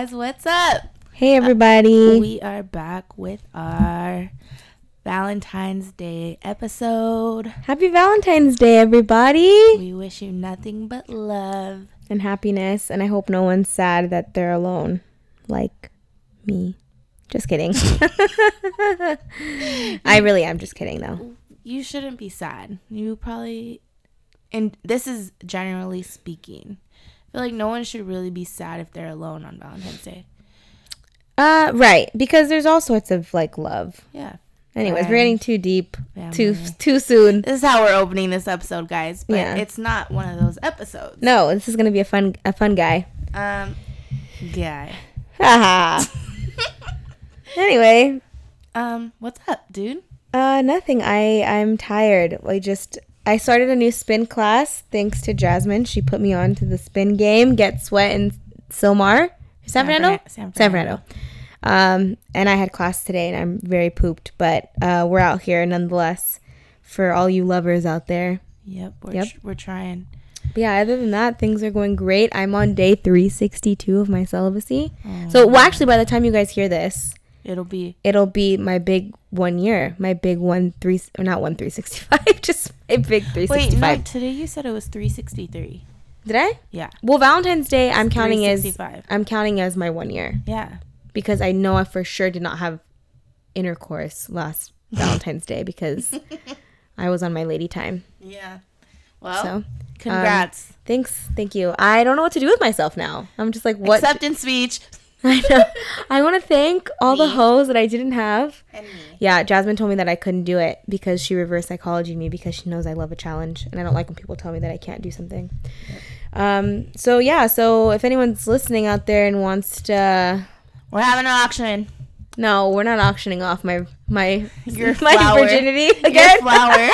guys, what's up? Hey everybody. We are back with our Valentine's Day episode. Happy Valentine's Day everybody. We wish you nothing but love. And happiness and I hope no one's sad that they're alone like me. Just kidding. I really am just kidding though. You shouldn't be sad. You probably and this is generally speaking. I feel like no one should really be sad if they're alone on Valentine's Day. Uh right, because there's all sorts of like love. Yeah. Anyways, we're getting too deep too too soon. This is how we're opening this episode, guys. But Yeah. it's not one of those episodes. No, this is going to be a fun a fun guy. Um guy. Haha. anyway, Um, what's up, dude? Uh, nothing. I I'm tired. I just I started a new spin class thanks to Jasmine. She put me on to the spin game. Get sweat in Sylmar, San Fernando, Fern- San San Fernando. Um, and I had class today, and I'm very pooped, but uh, we're out here nonetheless. For all you lovers out there. Yep, we're Yep. tr- we're trying. But yeah, other than that, things are going great. I'm on day 362 of my celibacy. So, well, actually, by the time you guys hear this, It'll be it'll be my big one year, my big one three, or not one 365, just my big three sixty five. wait. 365. No, today you said it was three sixty three. Did I? Yeah, Well, Valentine's Day, I'm counting as 365. I'm counting as my one year yeah. because I know I for sure did not have intercourse last Valentine's Day because I was on my lady time. Yeah. Well, So, um, congrats. thanks, thank you. I don't know what to do with myself now. I'm just like, what? Acceptance speech. I know. I want to thank all the hoes that I didn't have. And me. Yeah, Jasmine told me that I couldn't do it because she reverse psychology me because she knows I love a challenge and I don't like when people tell me that I can't do something. Um, so yeah, so if anyone's listening out there and wants to We're having an auction. No, we're not auctioning off my my Your my flower. virginity again. Your flower.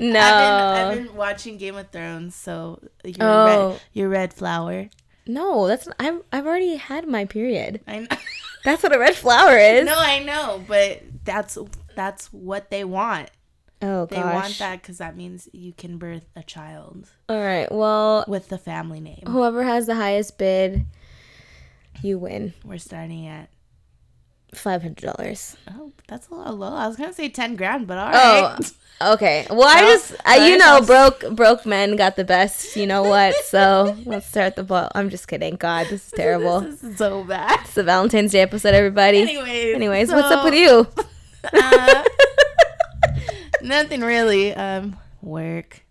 no. I've, been, I've been watching Game of Thrones, so your Oh. red, your red flower. No, that's I've I've already had my period. I know. That's what a red flower is. no, I know, but that's that's what they want. oh They gosh. want that because that means you can birth a child All right. Well, with the family name. whoever has the highest bid, you win We're starting at five hundred dollars. oh, that's a little low. I was gonna say ten grand, but all Oh, right. okay. Well, I just I, you know so- broke broke men got the best. You know what? So let's start the ball. I'm just kidding. God, this is terrible. this is so bad. It's the Valentine's Day episode, everybody. Anyways, Anyways, what's up with you? uh, nothing really. Um, work,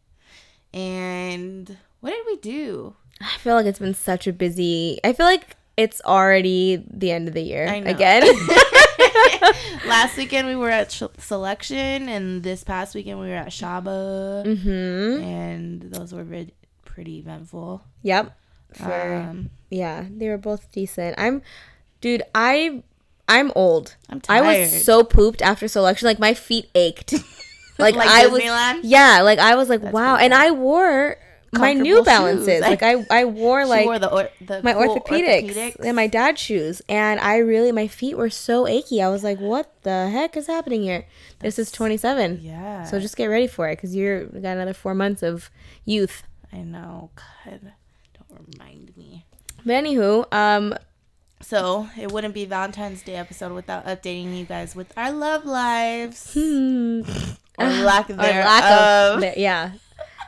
and what did we do? I feel like it's been such a busy. I feel like it's already the end of the year I know. again. Last weekend we were at sh- selection, and this past weekend we were at Shaba, mhm. and those were vid- pretty eventful. Yep. For Um, yeah, they were both decent. I'm, dude. I, I'm old. I'm I was so pooped after selection. Like my feet ached. Like, Like I was. Yeah. Like I was like, wow. And I wore my New Balances. shoes. Like I, I wore like wore the, or- the my cool orthopedics, and my dad's shoes and i really my feet were so achy i was like what the heck is happening here this is 27 Yeah. so just get ready for it because you're you got another four months of youth I know. God, don't remind me. but anywho um So it wouldn't be Valentine's Day episode without updating you guys with our love lives hmm, or lack or thereof. lack of yeah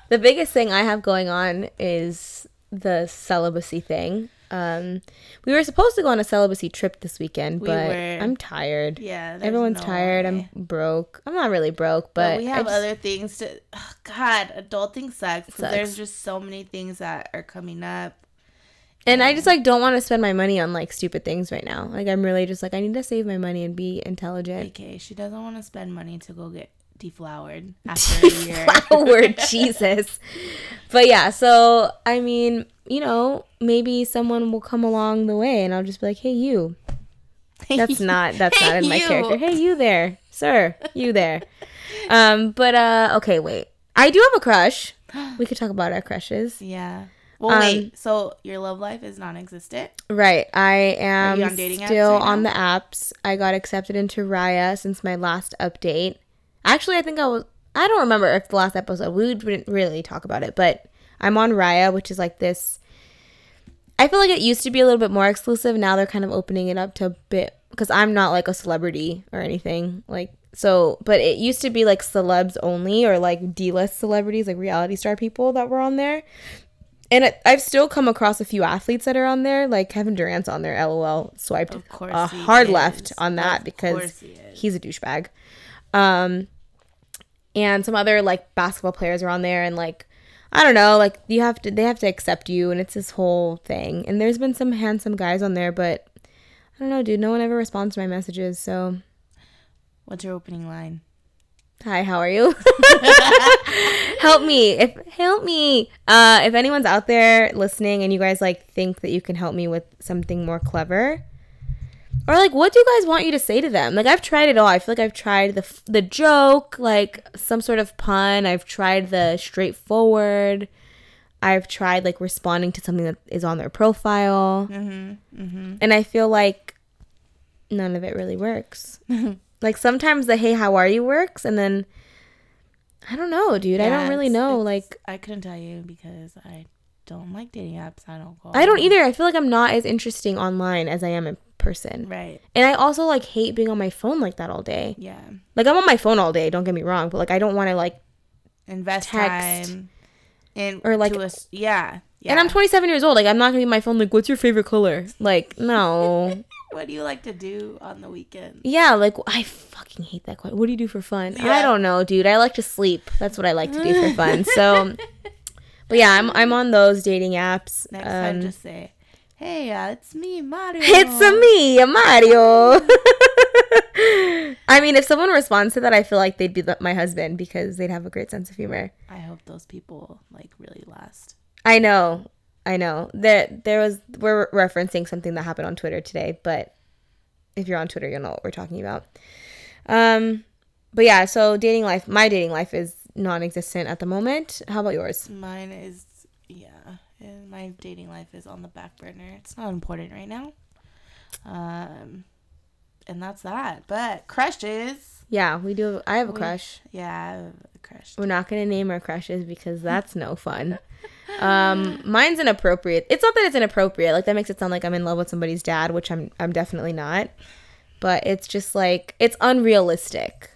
the biggest thing i have going on is the celibacy thing um we were supposed to go on a celibacy trip this weekend We but were. i'm tired yeah, everyone's no tired way. i'm broke i'm not really broke But, but, we have just- other things to. Oh, God, adulting sucks. Sucks. There's just so many things that are coming up. And I just like don't want to spend my money on like stupid things right now. Like I'm really just like I need to save my money and be intelligent. Okay, she doesn't want to spend money to go get deflowered after a year. Flower, Jesus. But yeah, so I mean, you know, maybe someone will come along the way and I'll just be like, "Hey you." That's not that's not Hey, in my you. character. Hey you there, sir. You there. um, but uh okay, wait. I do have a crush. We could talk about our crushes. Yeah. Well, Um, wait. So your love life is non-existent. Right. I am on still right on the apps. I got accepted into Raya since my last update. Actually, I think I was I don't remember if the last episode we didn't really talk about it, but I'm on Raya, which is like this I feel like it used to be a little bit more exclusive. Now they're kind of opening it up to a bit because I'm not like a celebrity or anything. Like so, but it used to be like celebs only or like D-list celebrities, like reality star people that were on there. And it, I've still come across a few athletes that are on there, like Kevin Durant's on there. LOL, swiped Of course a hard is. left on that Of because he he's a douchebag. Um, and some other like basketball players are on there, and like I don't know, like you have to they have to accept you, and it's this whole thing. And there's been some handsome guys on there, but I don't know, dude. No one ever responds to my messages, so What's your opening line? hi how are you help me if help me uh if anyone's out there listening and you guys like think that you can help me with something more clever or like what do you guys want you to say to them like i've tried it all i feel like i've tried the the joke like some sort of pun i've tried the straightforward i've tried like responding to something that is on their profile Mm-hmm. Mm-hmm. and I feel like none of it really works. like sometimes the hey how are you works and then I don't know, dude. I don't really know. Like I couldn't tell you because I don't like dating apps. I don't go. I don't either. I feel like I'm not as interesting online as I am in person. Right. And I also like hate being on my phone like that all day. Yeah. Like I'm on my phone all day, don't get me wrong, but like I don't want to like Invest Text. time. And Or, like- to a yeah. Yeah. And I'm 27 years old. Like I'm not going to be my phone like what's your favorite color? Like no. What do you like to do on the weekend? Yeah, like I fucking hate that question. What do you do for fun? I don't know, dude. I like to sleep. That's what I like to do for fun. So, but yeah, I'm I'm on those dating apps. Next time, Um, just say, "Hey, uh, it's me, Mario." it's a me, a Mario. I mean, if someone responds to that, I feel like they'd be the, my husband because they'd have a great sense of humor. I hope those people like really last. I know, I know. There, there was we're referencing something that happened on Twitter today, but if you're on Twitter, you'll know what we're talking about. Um, but yeah, so dating life, my dating life is non-existent at the moment. How about yours? Mine is yeah. and My dating life is on the back burner. It's not important right now. Um, and that's that. But crushes. Yeah, we do. I have a We- crush. Yeah, I have a crush. We're not gonna name our crushes because that's no fun. Um, mine's inappropriate. It's not that it's inappropriate. Like that makes it sound like I'm in love with somebody's dad, which I'm. I'm definitely not. But it's just like it's unrealistic.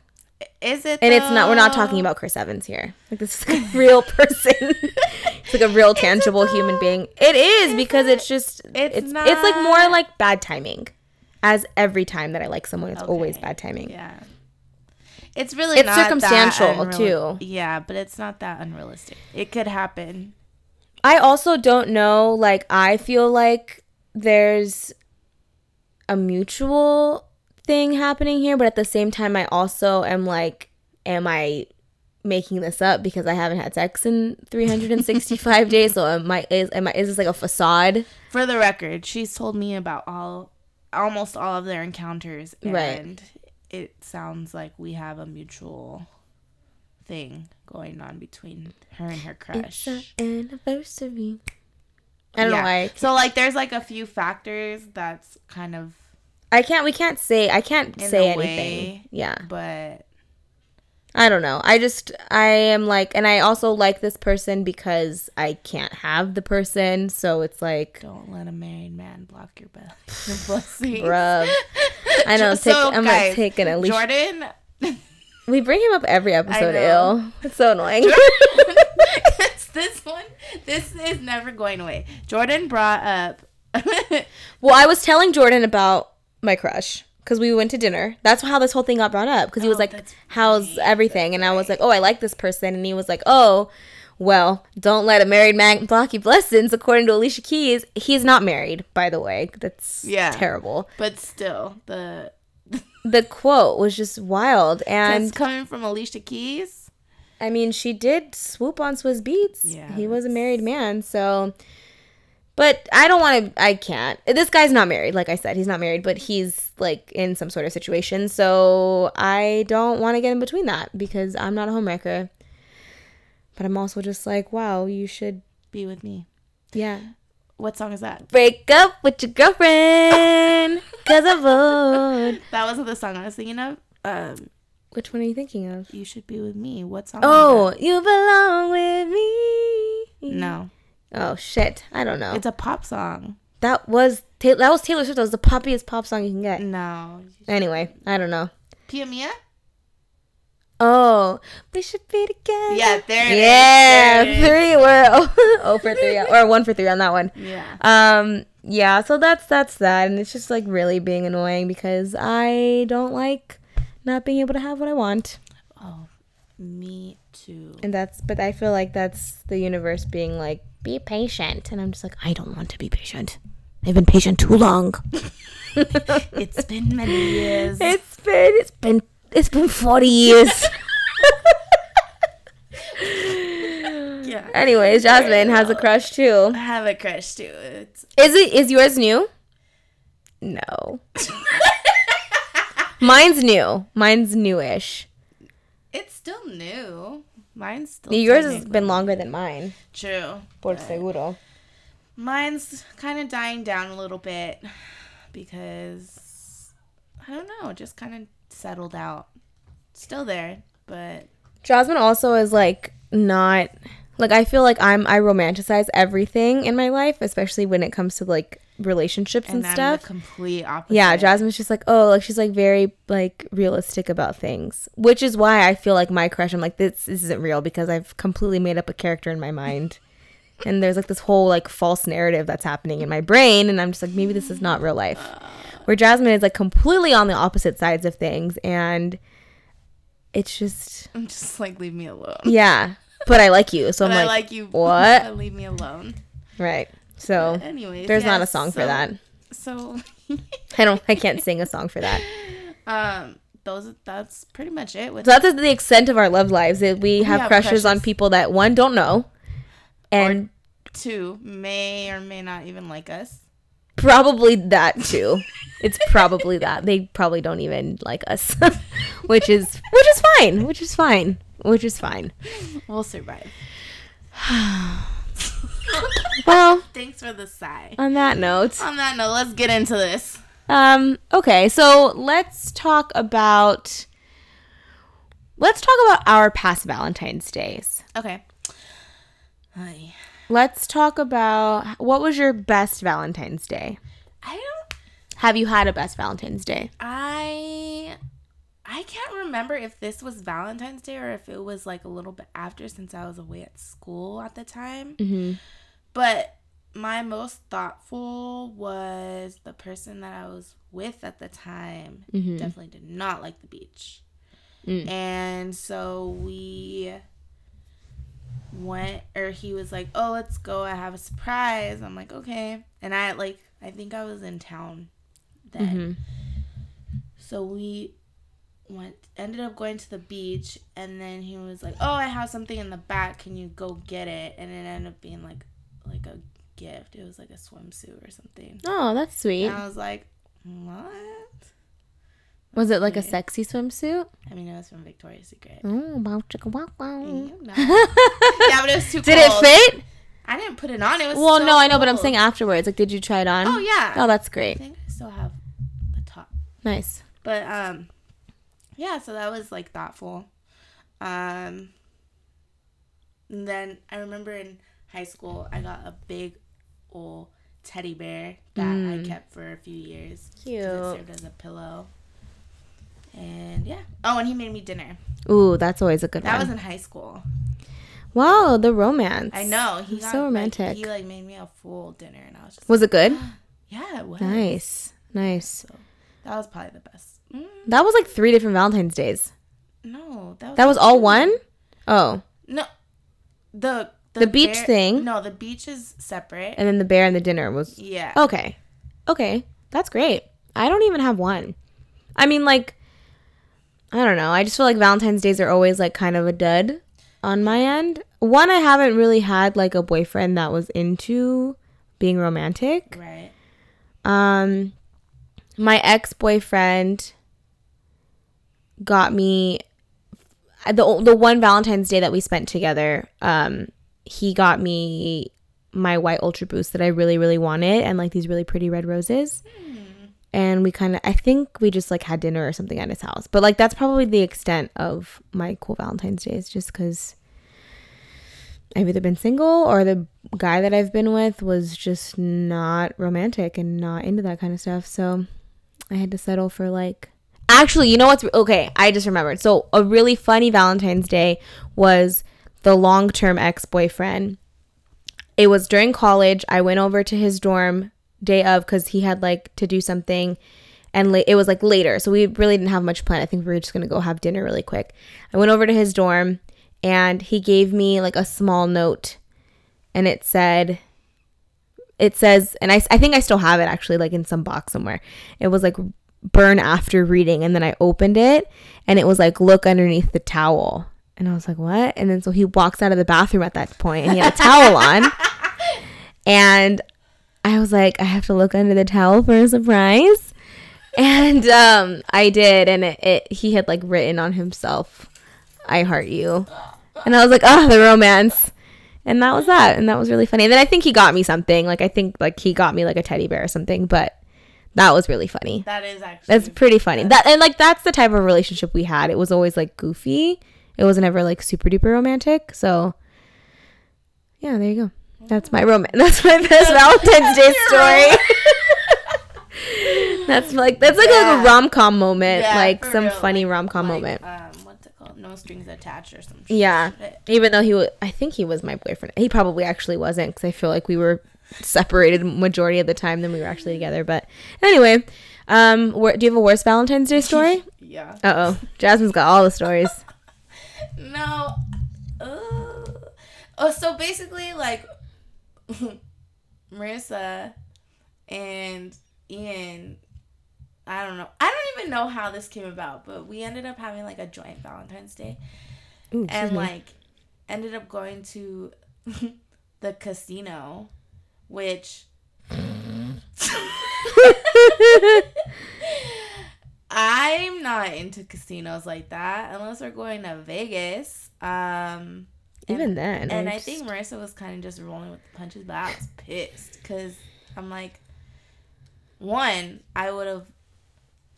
Is it? And it's not. We're not talking about Chris Evans here. Like this is like a real person. it's like a real tangible human being. It is Is because it? it's just. It's It's. It's, like more like bad timing. As every time that I like someone, it's always bad timing. Yeah. It's really It's not circumstantial, unreal- too. Yeah, but it's not that unrealistic. It could happen. I also don't know. Like, I feel like there's a mutual thing happening here, but at the same time, I also am like, am I making this up because I haven't had sex in 365 days? So am I? Is am I? Is this like a facade? For the record, she's told me about all, almost all of their encounters, and Right. it sounds like we have a mutual thing going on between her and her crush. It's our anniversary. I don't Yeah. know why. So like, there's like a few factors that's kind of, I can't. We can't say. I can't say anything. way. Yeah. but I don't know. I just I am like and I also like this person because I can't have the person, so it's like don't let a married man block your, blessings. bruh. I know take, I'm guys, like taking a leash. Jordan. We bring him up every episode, ill. It's so annoying. It's this one, this is never going away. Jordan brought up. well, I was telling Jordan about my crush because we went to dinner. That's how this whole thing got brought up because he was Oh, like, "How's right, everything?" And I was like, "Oh, I like this person," and he was like, "Oh." Well, don't let a married man block your blessings, according to Alicia Keys. He's not married, by the way. That's Yeah. terrible. but still, the the quote was just wild and and coming from Alicia Keys. i mean she did swoop on Swizz Beatz Yeah, he was a married man so but i don't want to i can't this guy's not married like i said he's not married but he's like in some sort of situation so i don't want to get in between that because i'm not a homewrecker but i'm also just like wow you should Be with me. yeah What song is that? break up with your girlfriend because of vote That wasn't the song I was thinking of. Um, which one are you thinking of you should be with me. What song? oh you belong with me no. Oh shit, I don't know. It's a pop song. that was Ta- that was Taylor Swift. That was the poppiest pop song you can get. No. Anyway, I don't know. Pia Mia? Oh, we should be together. Yeah, there it is. yeah, There is. three. We're oh, oh for three or one for three on that one. Yeah. Um, yeah. So that's that's that, and it's just like really being annoying because I don't like not being able to have what I want, Oh, me too. and that's. But I feel like that's the universe being like, be patient, and I'm just like, I don't want to be patient. I've been patient too long. It's been many years. It's been it's been it's been forty years. yeah. Anyways, Jasmine has a crush too. I have a crush too. It's Is it is yours new? No. Mine's new. Mine's newish. It's still new. Mine's still Yours has been longer than mine. true. Por but seguro. Mine's kind of dying down a little bit because I don't know, just kind of settled out. Still there, but Jasmine also is like not like I feel like I'm I romanticize everything in my life, especially when it comes to like relationships and, and stuff. the complete opposite. Yeah, Jasmine's just like, oh, like she's like very like realistic about things, which is why I feel like my crush. I'm like, this, this isn't real because I've completely made up a character in my mind, and there's like this whole like false narrative that's happening in my brain, and I'm just like, maybe this is not real life. Where Jasmine is like completely on the opposite sides of things, and it's just I'm just like leave me alone. yeah. But I like you, so but I'm like, I like you. what? leave me alone. right. So But anyways, there's not a song for that. So, I don't. I can't sing a song for that. um, those that's pretty much it. With So that's the extent of our love lives. That we have have crushes on people that one don't know, and two may or may not even like us. probably that too. it's probably that they probably don't even like us, which is which is fine. Which is fine. Which is fine. We'll survive. Well, Thanks for the sigh. on that note, On that note, let's get into this. um, okay, so let's talk about let's talk about our past Valentine's days. Okay. Hi. Let's talk about what was your best Valentine's Day. I don't. Have you had a best Valentine's Day? I. I can't remember if this was Valentine's Day or if it was like a little bit after since I was away at school at the time. Mm-hmm. But my most thoughtful was the person that I was with at the time. Mhm. Definitely did not like the beach. Mm. And so we went, or he was like, oh, let's go. I have a surprise. I'm like, okay. And I, like, I think I was in town then. Mhm. So we went ended up going to the beach and then he was like, "Oh, I have something in the back. Can you go get it?" And it ended up being like like a gift. It was like a swimsuit or something. Oh, that's sweet. And I was like, "What?" Was it like a sexy swimsuit? I mean, it was from Victoria's Secret. Oh, wow, chicka, wow, wow. Yeah, but it was too Did it fit? I didn't put it on. It was Well, so no, I know, but I'm saying afterwards. Like, did you try it on? Oh yeah. Oh, that's great. I think I still have the top. Nice. But um yeah, so that was like thoughtful. Um and then I remember in high school I got a big old teddy bear that Mm. I kept for a few years. Cute. It served as a pillow. And yeah. Oh, and he made me dinner. Ooh, that's always a good That one. was in high school. wow, the romance. I know. He That's got so like, romantic. he like made me a full dinner and I was just Was it good? Yeah, it was. Nice. Nice. So that was probably the best. Mm, That was like three different Valentine's days. no, that was That was all one? Oh. No, the The beach thing? No, the beach is separate. And then the bear and the dinner was yeah. Okay. Okay. That's great. I don't even have one. I mean, like, I don't know. I just feel like Valentine's days are always like kind of a dud on my end. One, I haven't really had like a boyfriend that was into being romantic. Right. Um, my ex boyfriend got me the the one Valentine's Day that we spent together. Um, he got me my white Ultra Boost that I really really wanted, and like these really pretty red roses. And we kind of, I think we just like had dinner or something at his house. But like that's probably the extent of my cool Valentine's days, just because I've either been single or the guy that I've been with was just not romantic and not into that kind of stuff. So I had to settle for like. Actually, you know what's okay? I just remembered. So a really funny Valentine's Day was the long term ex boyfriend. It was during college. I went over to his dorm day of because he had like to do something and la- it was like later so we really didn't have much plan i think we were just gonna go have dinner really quick i went over to his dorm and he gave me like a small note and it said it says and I, I think i still have it actually like in some box somewhere it was like burn after reading and then i opened it and it was like look underneath the towel and i was like what? And then so he walks out of the bathroom at that point and he had a towel on. And i was like i have to look under the towel for a surprise. And um i did. And it, it he had like written on himself i heart you. And i was like oh the romance. And that was that. And that was really funny. And then i think he got me something. Like i think like he got me like a teddy bear or something. But that was really funny. That is actually. that's pretty funny. that and like that's the type of relationship we had. It was always like goofy it wasn't ever like super duper romantic so yeah there you go that's my romance that's my best valentine's day story that's like that's like, Yeah. a rom-com moment Yeah, like some real, funny like- rom-com like, moment Um, what's it called? No strings attached or some. Yeah. shit. even though he was i think he was my boyfriend he probably actually wasn't because i feel like we were separated majority of the time than we were actually together but anyway um where, do you have a worst valentine's day story Yeah. uh-oh jasmine's got all the stories No. Uh, oh, so basically, like Marissa and Ian. I don't know. I don't even know how this came about, but we ended up having like a joint Valentine's Day, Ooh, and like ended up going to the casino, which. I'm not into casinos like that unless we're going to Vegas. Um, even then and I I think Marissa was kind of just rolling with the punches, but I was pissed because I'm like, one, I would have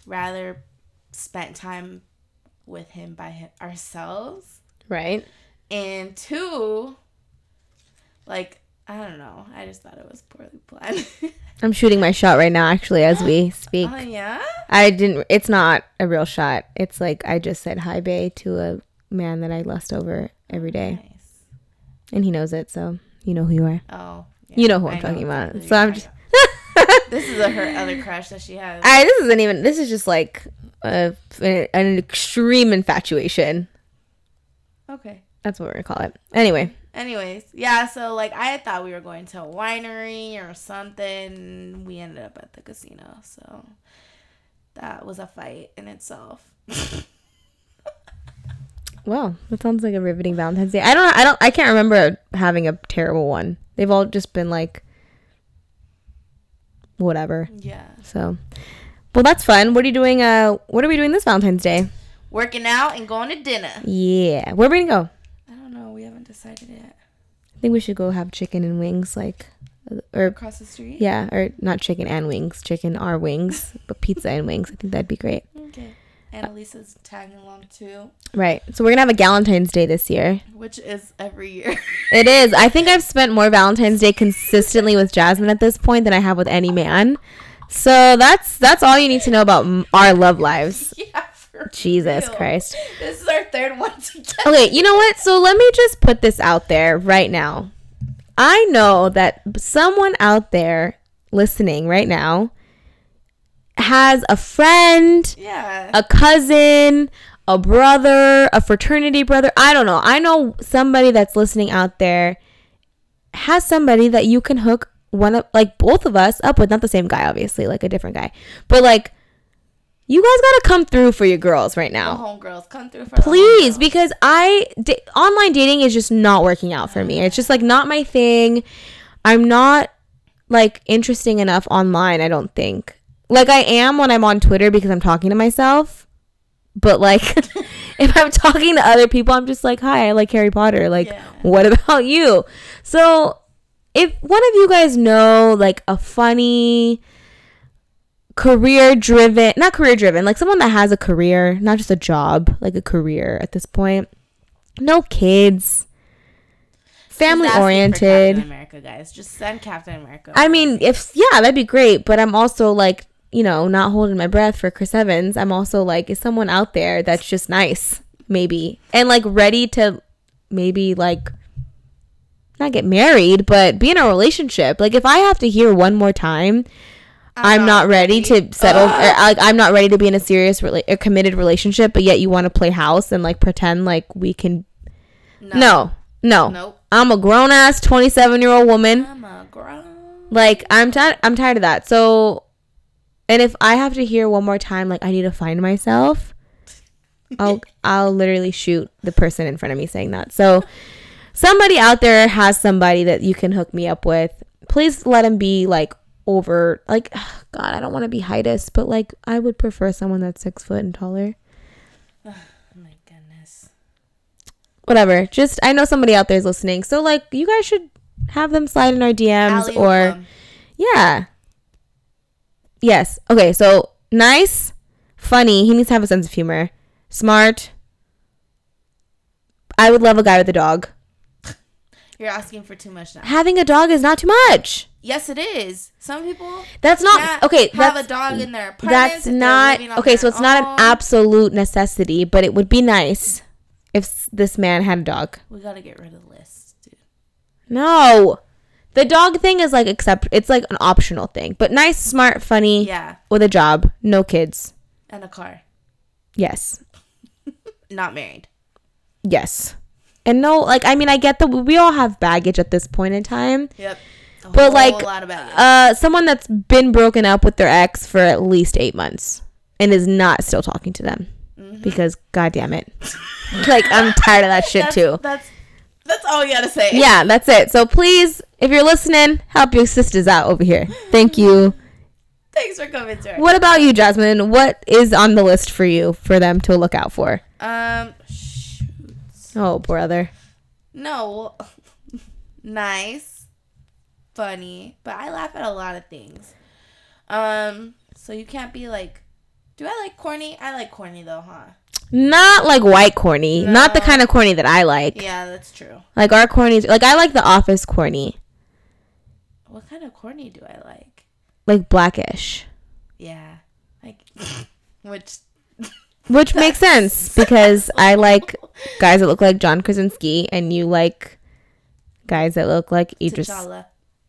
rather spent time with him by hi- ourselves, right and two, like I don't know, I just thought it was poorly planned. i'm shooting my shot right now actually as we speak oh yeah, i didn't it's not a real shot it's like i just said hi bae to a man that i lust over every day nice. and he knows it so you know who you are Oh, yeah, You know who I I'm talking about. So I'm just- this is a, her other crush that she has. I this isn't even this is just like a, an extreme infatuation. okay. That's what we're gonna call it. Anyway, Anyways, yeah, so like I thought we were going to a winery or something. We ended up at the casino. So that was a fight in itself. well, that sounds like a riveting Valentine's Day. I don't I don't I can't remember having a terrible one. They've all just been like whatever. yeah. So well that's fun. What are you doing uh what are we doing this Valentine's Day? Working out and going to dinner. Yeah. Where are we gonna go? I don't know. We haven't decided yet. I think we should go have chicken and wings like uh, or Across the street? yeah, or not chicken and wings. Chicken are wings, but pizza and wings. I think that'd be great. Okay. Annalisa's tagging along too, Right. So we're gonna have a Galentine's Day this year. which is every year. It is. I think I've spent more Valentine's Day consistently with Jasmine at this point than I have with any man. So that's that's all you need to know about our love lives. yeah, Jesus real. Christ. This is our third one together. Okay, you know what? So let me just put this out there right now. I know that someone out there listening right now has a friend, Yeah. a cousin, a brother, a fraternity brother. I don't know. I know somebody that's listening out there has somebody that you can hook one of like both of us up with, not the same guy, obviously, like a different guy. But like you guys gotta come through for your girls right now. homegirls come through for Please, because I da- online dating is just not working out for me. It's just like not my thing. I'm not like interesting enough online, I don't think. Like I am when I'm on Twitter because I'm talking to myself. But like if I'm talking to other people, I'm just like, "Hi, I like Harry Potter." Like, Yeah. what about you? So, if one of you guys know like a funny career driven not career driven like someone that has a career not just a job like a career at this point no kids family Just asking for oriented. Captain America, guys. Just send Captain America. I mean, if yeah, that'd be great. But I'm also like, you know, not holding my breath for Chris Evans. I'm also like, is someone out there that's just nice, maybe, and like ready to maybe like not get married, but be in a relationship. Like if I have to hear one more time, I'm, um, not ready, to settle. or, like I'm not ready to be in a serious, rela- a committed relationship. But yet you want to play house and like pretend like we can. No, no. Nope. I'm a grown ass 27 year old woman. I'm a grown. Like I'm tired. I'm tired of that. So, and if I have to hear one more time, like I need to find myself, I'll I'll literally shoot the person in front of me saying that. So, somebody out there has somebody that you can hook me up with. Please let him be like over. Like God, I don't want to be heightist, but like I would prefer someone that's six foot and taller. Oh my goodness. Whatever. Just I know somebody out there is listening, so like you guys should have them slide in our DMs Alley or. Yeah. Yes. Okay. So nice, funny. He needs to have a sense of humor. Smart. I would love a guy with a dog. You're asking for too much now. Having a dog is not too much. Yes, it is. Some people That's not okay. have That's a dog in their that's not okay. So it's not an absolute necessity, but it would be nice if this man had a dog. We gotta get rid of the list, dude. No, the dog thing is like accept. It's like an optional thing, but nice, smart, funny, Yeah, with a job, no kids. and a car. Yes. Not married. Yes. And no, like I mean, I get that we all have baggage at this point in time. Yep. A But, like, lot about you. Uh, someone that's been broken up with their ex for at least eight months and is not still talking to them because, god damn it, like I'm tired of that shit that's, too. That's that's all you gotta say. Yeah, that's it. So please, if you're listening, help your sisters out over here. Thank you. Thanks for coming our What about you, Jasmine? What is on the list for you for them to look out for? Um. Oh, brother. No, nice, funny, but I laugh at a lot of things. Um, so you can't be like, do I like corny? I like corny though, huh? Not like white corny. Not the kind of corny that I like. Yeah, that's true. Like our cornies, like I like the office corny, What kind of corny do I like? like blackish, Yeah, like which which makes sense because I like guys that look like John Krasinski, and you like guys that look like Idris. T'Challa.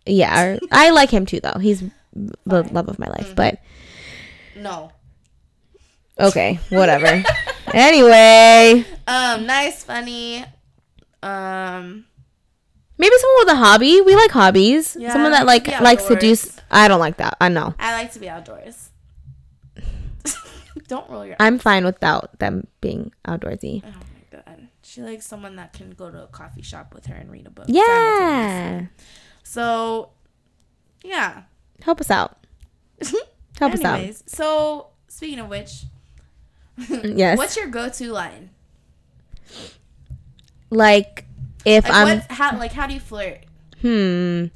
Yeah, or- I like him too, though. He's the love of my life. But No. okay, whatever. anyway, Um, nice, funny. Um, maybe someone with a hobby. We like hobbies. Yeah, someone that like likes to do. I don't like that. I know. I like to be outdoors. Don't roll your. I'm fine without them being outdoorsy. Oh my god, she likes someone that can go to a coffee shop with her and read a book. Yeah. So, yeah. help us out. Help us out. So speaking of which, Yes. what's your go-to line? Like if Like, I'm what, how, like, how do you flirt? hmm.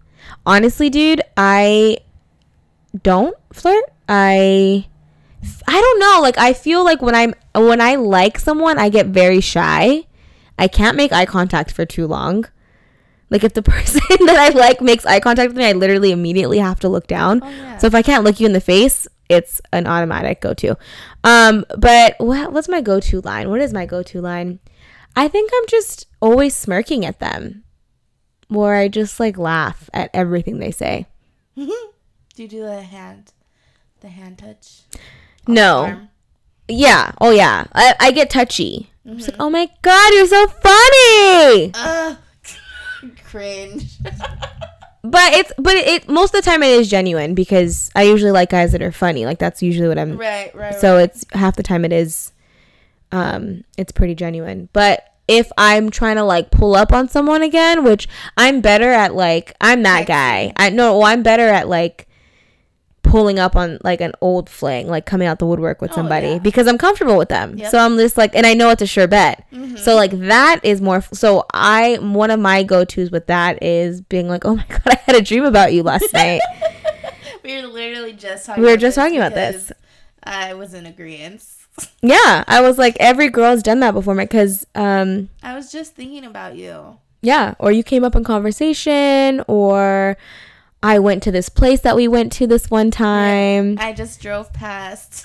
Honestly, dude, I don't flirt. I I don't know. Like I feel like when I'm when I like someone, I get very shy. I can't make eye contact for too long. Like if the person that I like makes eye contact with me, I literally immediately have to look down. Oh, yeah. So if I can't look you in the face, it's an automatic go-to. Um, but what what's my go-to line? What is my go-to line? I think I'm just always smirking at them. Or I just like laugh at everything they say. do you do the hand, the hand touch? No. Yeah. Oh yeah. I, I get touchy. I'm Mm-hmm. just like, oh my god, you're so funny. Ugh. cringe. But it's but it most of the time it is genuine because I usually like guys that are funny. Like that's usually what I'm right, right. so it's half the time it is um it's pretty genuine but if i'm trying to like pull up on someone again which i'm better at like i'm that guy i know i'm better at like pulling up on like an old fling like coming out the woodwork with Oh, somebody yeah. because i'm comfortable with them Yep. so i'm just like and i know it's a sure bet Mm-hmm. so like that is more so i one of my go-to's with that is being like oh my god i had a dream about you last night we were literally just talking. We were just talking about this. I was in agreement. yeah i was like every girl's done that before me because um I was just thinking about you. Yeah, or you came up in conversation, or I went to this place that we went to this one time. I just drove past.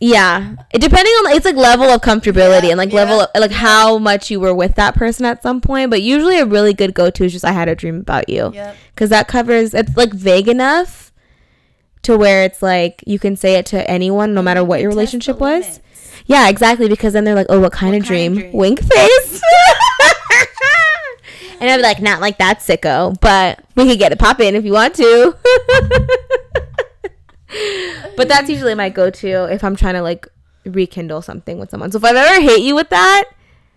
Yeah, it, depending on it's like level of comfortability Yeah, and like yeah, level of, like how much you were with that person at some point. But usually, a really good go to is just I had a dream about you Yep. because that covers it's like vague enough to where it's like you can say it to anyone no matter what your relationship was. Yeah, exactly. Because then they're like, "Oh, what kind, What of, kind of dream? dream? Wink face." and I'd be like, "Not like that, sicko." But we could get it popping if you want to. but that's usually my go-to if I'm trying to like rekindle something with someone. So if I've ever hit you with that,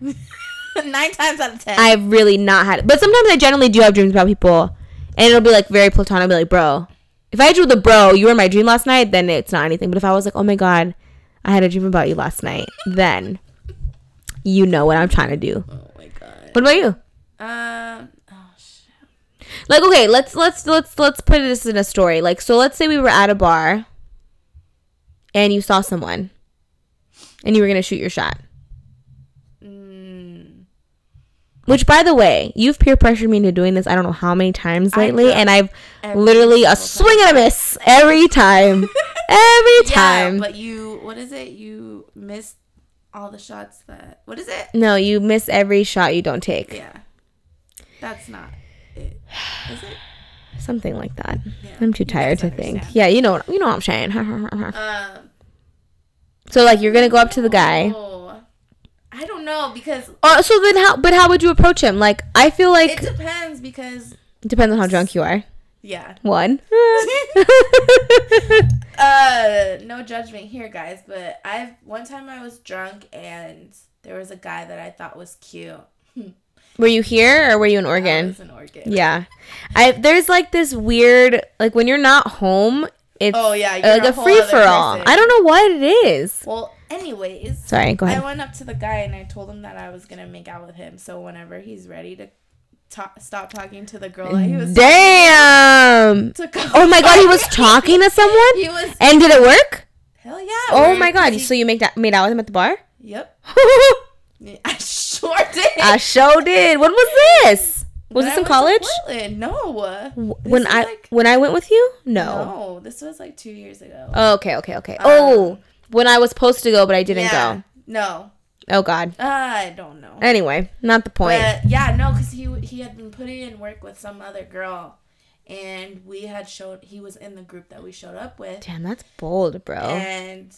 Nine times out of ten. I've really not had it. But sometimes I generally do have dreams about people, and it'll be like very platonic. I'll be like, "Bro, if I had you with a bro, you were in my dream last night, then it's not anything. But if I was like, oh my god, I had a dream about you last night, then you know what I'm trying to do. oh my god. What about you? Um. Oh shit. Like, okay, let's let's let's let's put this in a story. Like, so let's say we were at a bar, and you saw someone, and you were gonna shoot your shot. Mm, Which, by the way, you've peer pressured me into doing this. I don't know how many times lately, and I've literally a swing and a miss every time. every time. Yeah, but you. What is it? You missed all the shots that. What is it? no, you miss every shot you don't take. Yeah. That's not it. Is it? Something like that. Yeah. I'm too tired to think. Yeah, you know you know what I'm saying. Um. so like you're gonna go up to the guy. oh, I don't know because Oh, so then how? But how would you approach him? Like I feel like it depends because it depends on how drunk you are. yeah. One. Uh, no judgment here, guys. But I've one time I was drunk and there was a guy that I thought was cute. Were you here or were you in I Oregon? was in Oregon. Yeah, I there's like this weird like when you're not home, it's Oh yeah, uh, like a free for all. I don't know what it is. Well, anyways, Sorry, go ahead. I went up to the guy and I told him that I was gonna make out with him. So whenever he's ready to ta- stop talking to the girl that he was Damn. to Oh my god, he was talking to someone, He was and did it work? hell yeah. Oh my god! he- So you make that made out with him at the bar? yep. I sure did. I sure did. When was this? Was When this in college? Portland. No. This When I like- when I went with you? No. No, this was like two years ago. Oh, okay, okay, okay. oh, Um, when I was supposed to go, but I didn't yeah. No. Oh God. I don't know. Anyway, not the point. But yeah, no, because he he had been putting in work with some other girl, and we had showed he was in the group that we showed up with, Damn, that's bold, bro. and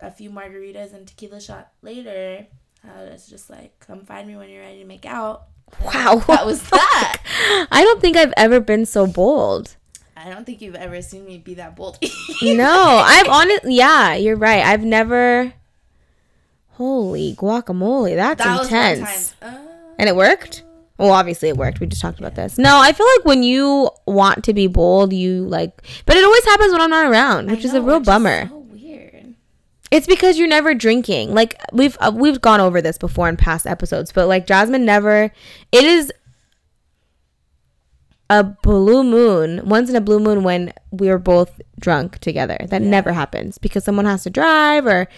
a few margaritas and tequila shot later, I was just like, "Come find me when you're ready to make out." wow. That was that. I don't think I've ever been so bold. I don't think you've ever seen me be that bold. No, I've honestly, Yeah, you're right. I've never. Holy guacamole, that's that was intense. Uh, And it worked? Well, obviously it worked. We just talked about this. No, I feel like when you want to be bold, you like, but it always happens when I'm not around, which is a real which is bummer. so. It's because you're never drinking. Like we've uh, we've gone over this before in past episodes, but like Jasmine never. It is a blue moon, once in a blue moon when we are both drunk together. That Yeah. never happens because someone has to drive or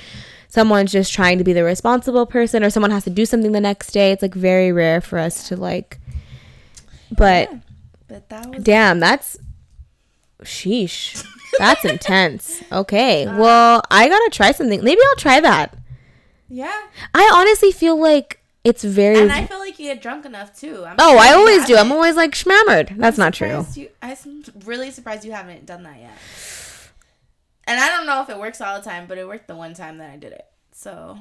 someone's just trying to be the responsible person or someone has to do something the next day. It's like very rare for us to like. But Yeah, but that was damn, that's sheesh. That's intense. Okay. Uh, Well, I got to try something. Maybe I'll try that. yeah. I honestly feel like it's very. And I feel like you get drunk enough too. I'm oh, I always do. I'm always like schmammered. That's not true. You, I'm really surprised you haven't done that yet. And I don't know if it works all the time, but it worked the one time that I did it. So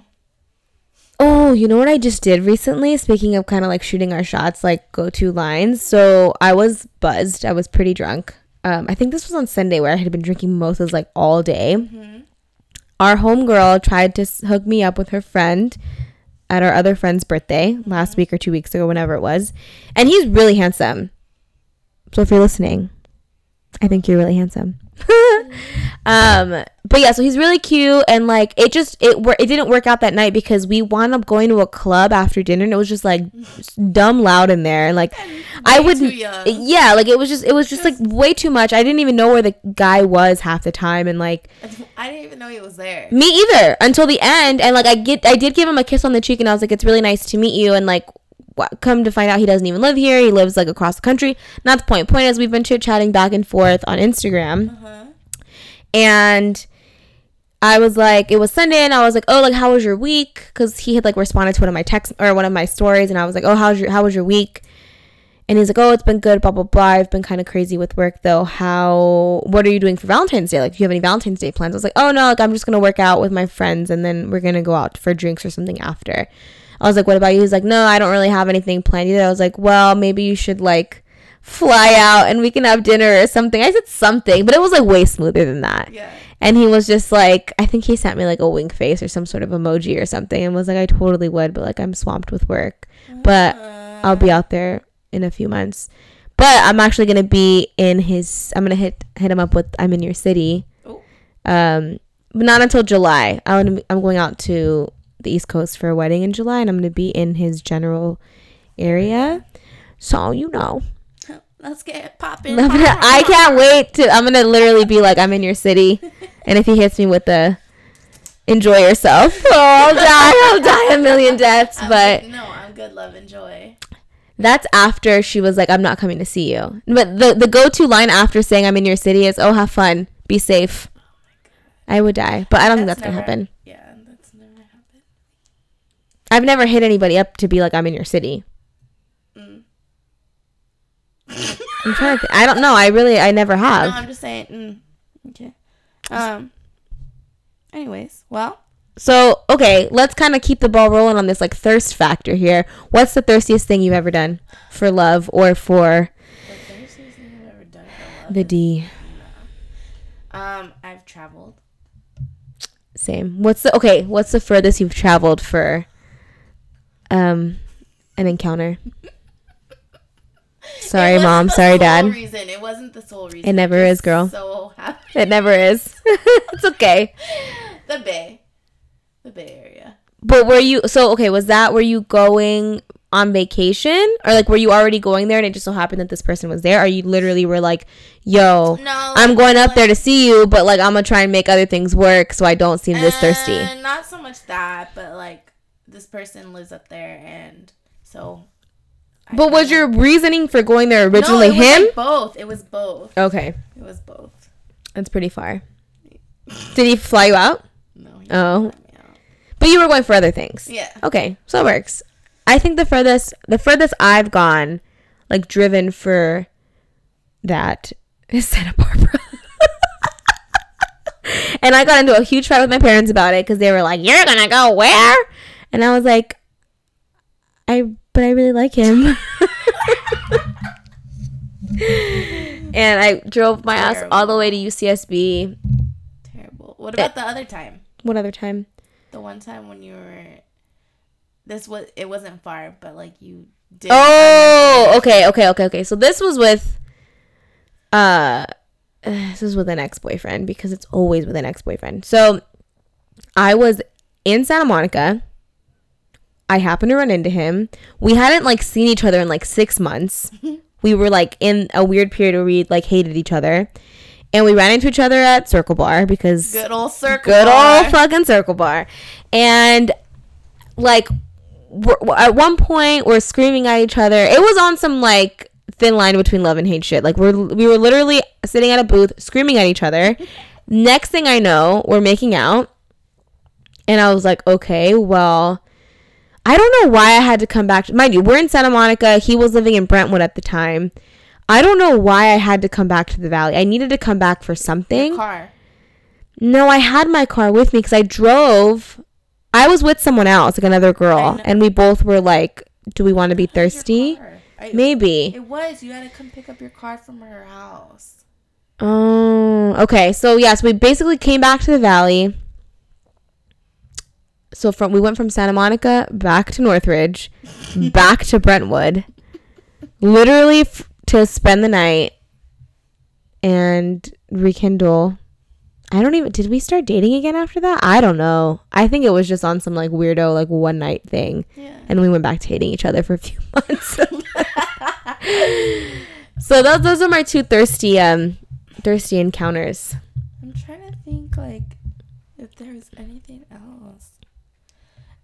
Oh, you know what I just did recently? Speaking of kind of like shooting our shots, like go to lines. So I was buzzed. I was pretty drunk. Um, I think this was on Sunday where I had been drinking mimosas like all day. Mm-hmm. Our homegirl tried to hook me up with her friend at our other friend's birthday last week or two weeks ago, whenever it was. And he's really handsome. So if you're listening, I think you're really handsome. um, but yeah, so he's really cute, and like it just it it didn't work out that night because we wound up going to a club after dinner, and it was just like dumb loud in there, and like I way would too young. yeah, like it was just it was just like way too much. I didn't even know where the guy was half the time, and like I didn't even know he was there. me either until the end, and like I get I did give him a kiss on the cheek, and I was like, it's really nice to meet you, and like come to find out he doesn't even live here. He lives like across the country. Not the point. Point is, we've been chit chatting back and forth on Instagram, Uh-huh. And I was like, it was Sunday, and I was like, oh, like how was your week? Because he had like responded to one of my texts or one of my stories, and I was like, oh, how's your how was your week? And he's like, oh, it's been good, blah blah blah. I've been kind of crazy with work though. How? What are you doing for Valentine's Day? Like, do you have any Valentine's Day plans? I was like, oh no, like I'm just gonna work out with my friends, and then we're gonna go out for drinks or something after. I was like, what about you? He's like, no, I don't really have anything planned either. I was like, well, maybe you should like fly out and we can have dinner or something. I said something, but it was like way smoother than that. Yeah. And he was just like, I think he sent me like a wink face or some sort of emoji or something and was like, I totally would, but like I'm swamped with work. But I'll be out there in a few months. But I'm actually gonna be in his. I'm gonna hit hit him up with. I'm in your city. Oh. Um, but not until July. I'm I'm going out to the East Coast for a wedding in July, and I'm gonna be in his general area. So you know, Let's get it popping. I'm gonna- I can't wait to. I'm gonna literally be like, I'm in your city, and if he hits me with the enjoy yourself, oh, I'll die. I'll die a million deaths. I'm But good- no, I'm good. Love and joy. that's after she was like, I'm not coming to see you. But the the go to line after saying I'm in your city is, Oh, have fun, be safe. Oh I would die, but I don't think that's gonna happen. Yeah, that's never happened. I've never hit anybody up to be like, I'm in your city. I'm trying to. Th- I don't know. I really, I never have. No. I'm just saying. Mm. Okay. Um. Anyways, well, So okay, let's kind of keep the ball rolling on this like thirst factor here. What's the thirstiest thing you've ever done for love or for the thirstiest thing I've ever done for love the D? Um, I've traveled. Same. What's the okay? What's the furthest you've traveled for um an encounter? Sorry, mom. Sorry, dad. Reason it wasn't the sole reason. It never is, girl. So happy. It never is. it's okay. the Bay, the Bay Area. But were you so okay? Was that were you going on vacation or like were you already going there and it just so happened that this person was there? Or you literally were like, "Yo, No, I'm like- going up like- there to see you, but like I'm gonna try and make other things work so I don't seem this thirsty." Uh, Not so much that, but like this person lives up there, and so. But was your reasoning for going there originally no, it was, him? like, both. It was both. okay, It was both. that's pretty far. Did he fly you out? No. he Oh. didn't let me out. But you were going for other things. Yeah. Okay, so it works. I think the furthest the furthest I've gone, like driven for that, is Santa Barbara. and I got into a huge fight with my parents about it because they were like, "You're gonna go where?" And I was like, "I, but I really like him." and I drove my ass all the way to UCSB. Terrible. What about the other time? What other time? The one time when you were. This was it wasn't far, but like you did. Oh, okay, okay, okay, okay. So this was with uh this was with an ex-boyfriend because it's always with an ex-boyfriend. So I was in Santa Monica. I happened to run into him. We hadn't like seen each other in like 6 months. we were like in a weird period where we like hated each other. And we ran into each other at Circle Bar because Good old circle. good bar. old fucking circle bar and like we're, at one point we're screaming at each other it was on some like thin line between love and hate shit like we're we were literally sitting at a booth screaming at each other next thing i know we're making out and i was like okay well i don't know why i had to come back to mind you we're in santa monica he was living in brentwood at the time i don't know why i had to come back to the valley i needed to come back for something Car. no, I had my car with me because I drove. I was with someone else, like another girl, and we both were like, "Do we want to be thirsty?" I- Maybe. It was. You had to come pick up your car from her house. Oh, okay. So yes, we basically came back to the valley. So from we went from Santa Monica back to Northridge, back to Brentwood, literally f- to spend the night and rekindle. I don't even did we start dating again after that? I don't know. I think it was just on some like weirdo like one night thing, Yeah. and we went back to hating each other for a few months. so those those are my two thirsty um thirsty encounters. I'm trying to think like if there was anything.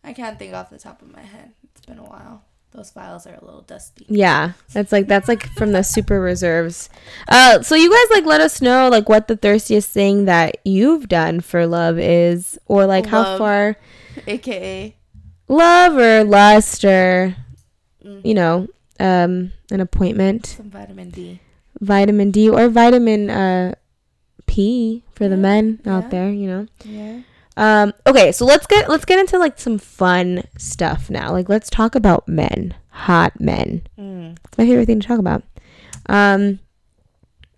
I can't think off the top of my head. It's been a while. Those files are a little dusty. Yeah, that's like that's like from the super reserves. Uh, so you guys like let us know like what the thirstiest thing that you've done for love is, or like how far AKA. love or lust or Mm. you know um an appointment, Some vitamin D. vitamin D or vitamin uh P for the Yeah, men yeah. out there. You know. Yeah. Um, okay, so let's get let's get into like some fun stuff now. Like let's talk about men, hot men. Mm. It's my favorite thing to talk about. Um,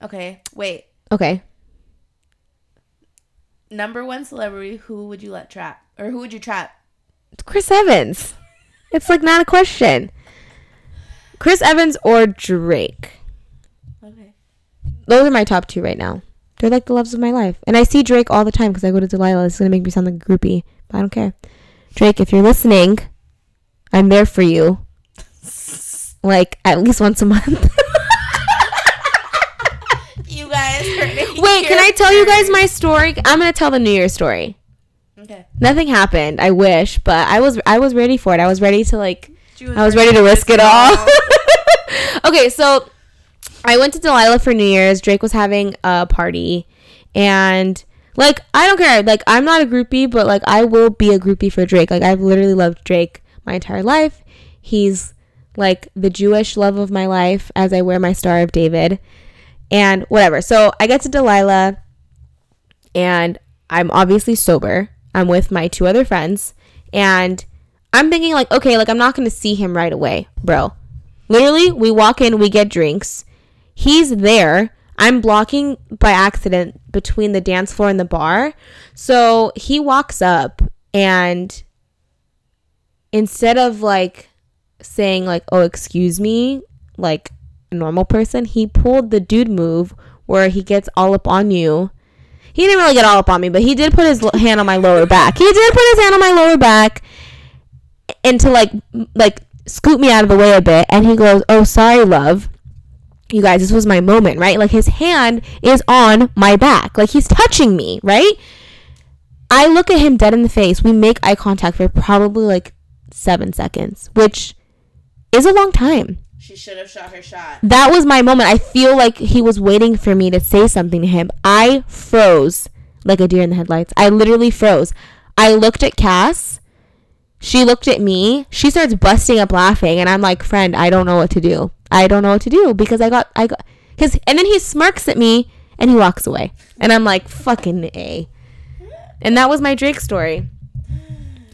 Okay. Wait. okay. Number one celebrity. Who would you let trap, or who would you trap? It's Chris Evans. It's like not a question. Chris Evans or Drake. Okay. Those are my top two right now. They're like the loves of my life. And I see Drake all the time because I go to Delilah. It's going to make me sound like a groupie. But I don't care. Drake, if you're listening, I'm there for you. Like at least once a month. You guys. Wait, can I tell you guys my story? I'm going to tell the New Year story. Okay. Nothing happened. I wish, but I was I was ready for it. I was ready to like I was ready to risk it all. okay, so I went to Delilah for New Year's. Drake was having a party, and like I don't care. Like I'm not a groupie, but like I will be a groupie for Drake. Like I've literally loved Drake my entire life. He's like the Jewish love of my life as I wear my Star of David, and whatever. So I get to Delilah, and I'm obviously sober. I'm with my two other friends, and I'm thinking like, okay, like I'm not gonna see him right away, bro. Literally, we walk in, we get drinks. He's there. I'm blocking by accident between the dance floor and the bar. So he walks up and instead of like saying like, "Oh, excuse me," like a normal person, he pulled the dude move where he gets all up on you. He didn't really get all up on me, but he did put his hand on my lower back. He did put his hand on my lower back and to like like scoot me out of the way a bit and he goes oh sorry love you guys this was my moment right? Like his hand is on my back. Like he's touching me right? I look at him dead in the face. We make eye contact for probably like seven seconds which is a long time. She should have shot her shot. that was my moment. I feel like he was waiting for me to say something to him. I froze like a deer in the headlights. I literally froze. I looked at cass. She looked at me. She starts busting up laughing, and I'm like, "Friend, I don't know what to do. I don't know what to do because I got, I got, because." And then he smirks at me and he walks away, and I'm like, "Fucking a." And that was my Drake story.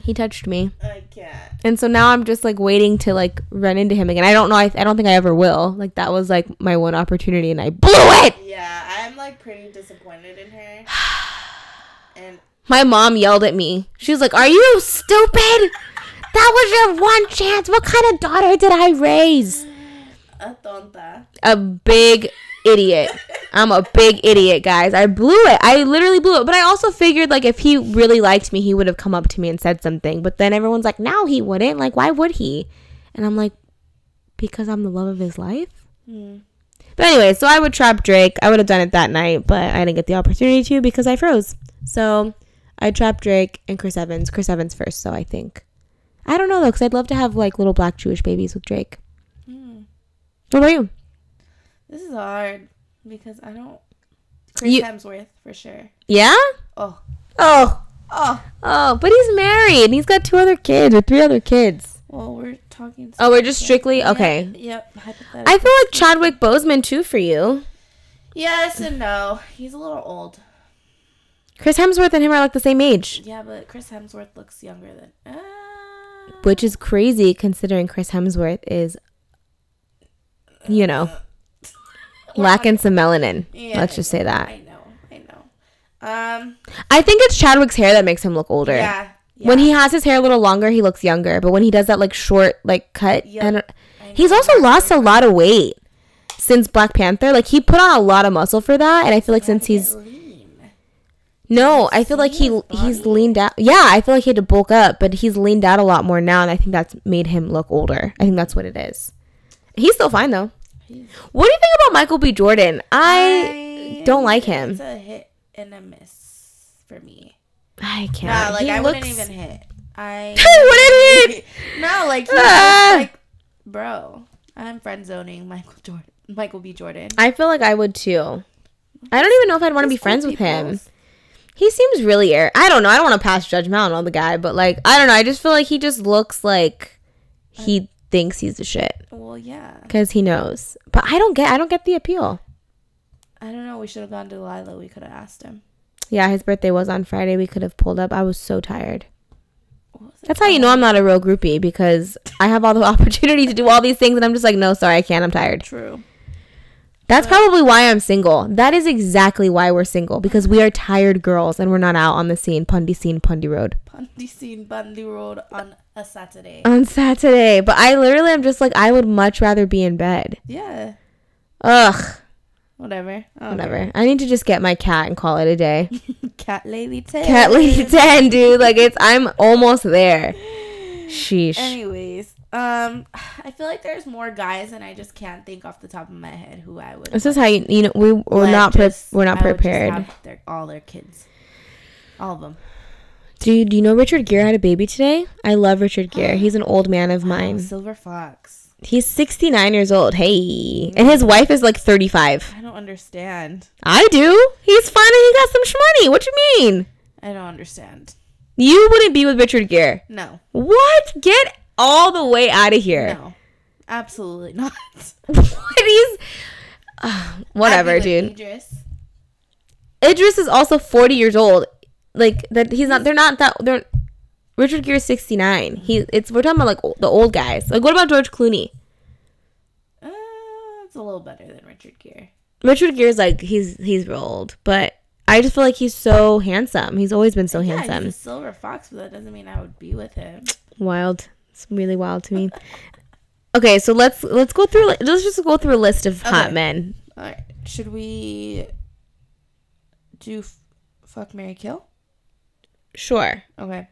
He touched me, I can't. and so now I'm just like waiting to like run into him again. I don't know. I, I don't think I ever will. Like that was like my one opportunity, and I blew it. Yeah, I'm like pretty disappointed in her. And My mom yelled at me. She was like, "Are you stupid? That was your one chance. What kind of daughter did I raise?" A tonta. a big idiot. I'm a big idiot, guys. I blew it. I literally blew it. But I also figured like if he really liked me, he would have come up to me and said something. But then everyone's like, "No, he wouldn't. Like, why would he?" And I'm like, "Because I'm the love of his life." Hmm. But anyway, so I would trap Drake. I would have done it that night, but I didn't get the opportunity to because I froze. So I trapped Drake and Chris Evans. Chris Evans first, so I think. I don't know though, because I'd love to have like little black Jewish babies with Drake. What about you? This is hard because I don't. Chris You- Hemsworth for sure. Yeah? Oh, Oh, oh. Oh, but he's married. and He's got two other kids or three other kids. Well, we're talking. Oh, we're just strictly Yeah, okay. Yep. Hypothetical. I feel like Chadwick Boseman too for you. yes and no. He's a little old. Chris Hemsworth and him are like the same age, Yeah, but Chris Hemsworth looks younger than. Uh, which is crazy considering Chris Hemsworth is, you know, lacking some melanin. Yeah, Let's just say that. I know. I know. Um. I think it's Chadwick's hair that makes him look older. Yeah. When he has his hair a little longer, he looks younger. But when he does that like short like cut, Yep. and he's also lost a lot of weight since Black Panther. Like he put on a lot of muscle for that, and I feel like since he's lean. No, I feel like he he's leaned out. Yeah, I feel like he had to bulk up, but he's leaned out a lot more now, and I think that's made him look older. I think that's what it is. He's still fine though. He's- What do you think about Michael B. Jordan? I, don't like him. It's a hit and a miss for me. I can't. Nah, like He I wouldn't even hit. I Wouldn't hit? No, like he Ah. looks like bro, I'm friend zoning Michael Jordan, Michael B. Jordan. I feel like I would too. I don't even know if I'd want to be friends with him. He seems really air. I don't know. I don't want to pass judgment on the guy, but like I don't know. I just feel like he just looks like he thinks he's the shit Well, yeah. because he knows. But I don't get. I don't get the appeal. I don't know. We should have gone to Lila. We could have asked him. Yeah, his birthday was on Friday. We could have pulled up. I was so tired. Was That's how you know I'm not a real groupie because I have all the opportunity to do all these things and I'm just like, no, sorry, I can't. I'm tired. True. That's probably why I'm single. That is exactly why we're single because we are tired girls and we're not out on the scene, Pundy scene, Pundy Road Bundy scene, Bundy Road on a Saturday. on Saturday. But I literally am just like, I would much rather be in bed. yeah. Ugh, Whatever. I whatever. I need to just get my cat and call it a day. Cat Lady 10. Cat lady 10, dude. Like, it's, I'm almost there. Sheesh. Anyways, um, I feel like there's more guys, and I just can't think off the top of my head who I would. This is how you, you know, we, we're not, pre- just- we're not I prepared. have their, all their kids, all of them. Dude, do you know Richard Gere had a baby today? I love Richard Gere. He's an old man of mine. Silver Fox. He's 69 years old. Hey. And his wife is like 35. I don't understand. I do. He's fine and he got some shmoney. What you mean? I don't understand. You wouldn't be with Richard Gere. No. What? Get all the way out of here. No. Absolutely not. What is. Uh, whatever, I'd be with dude. Idris. Idris is also 40 years old. Like that he's not they're not that they're Richard Gere is 69. He it's we're talking about like o- the old guys. Like what about George Clooney? Uh, it's a little better than Richard Gere. Richard Gere is like he's he's real old, but I just feel like he's so handsome. He's always been so yeah, handsome. he's a silver fox, but that doesn't mean I would be with him. Wild. It's really wild to me. Okay, so let's let's go through let's just go through a list of hot Okay. men. All right. Should we do f- fuck Mary Kill? Sure. Okay.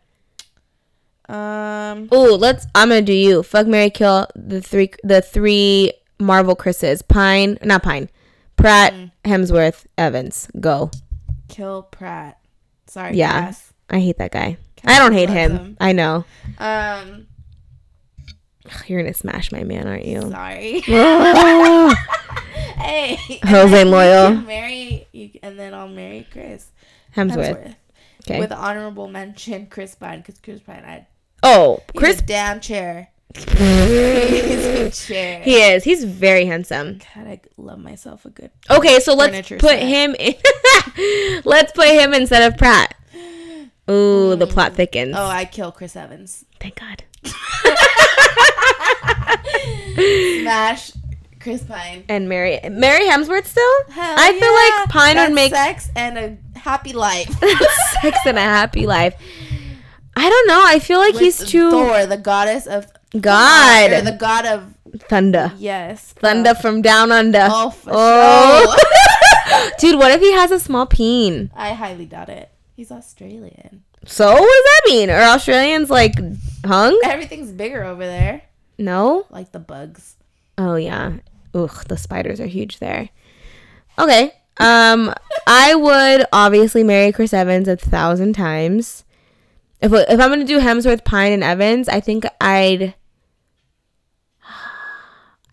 Um. Oh, let's I'm gonna do you. Fuck Mary Kill the three the three Marvel Chris's. Pine not Pine. Pratt, Mm. Hemsworth, Evans. Go. Kill Pratt. Sorry. Yeah. Cass. I hate that guy. I don't hate loves him. I know. Um. You're gonna smash my man, aren't you? Sorry. Hey. Jose Loyal. Marry, you, and then I'll marry Chris Hemsworth. Hemsworth. Okay. With honorable mention, Chris Pine, because Chris Pine, I oh, Chris. damn chair. chair. He is. He's very handsome. God, I love myself a good. Okay, so let's put him in. let's put him instead of Pratt. Ooh, the mm. plot thickens. Oh, I kill Chris Evans. Thank God. Smash Chris Pine. And Mary Mary Hemsworth still? Hell I feel yeah. like Pine That's would make sex and a happy life. sex and a happy life. I don't know. I feel like With he's too Thor, the goddess of God. or the god of Thunder. yes, Thunder from down under. Oh, Oh. sure. Dude, what if he has a small peen? I highly doubt it. He's Australian. So what does that mean? Are Australians like hung? Everything's bigger over there, No. like the bugs. Oh yeah. Ugh, the spiders are huge there. Okay. Um, I would obviously marry Chris Evans a thousand times. If if I'm gonna do Hemsworth, Pine, and Evans, I think I'd.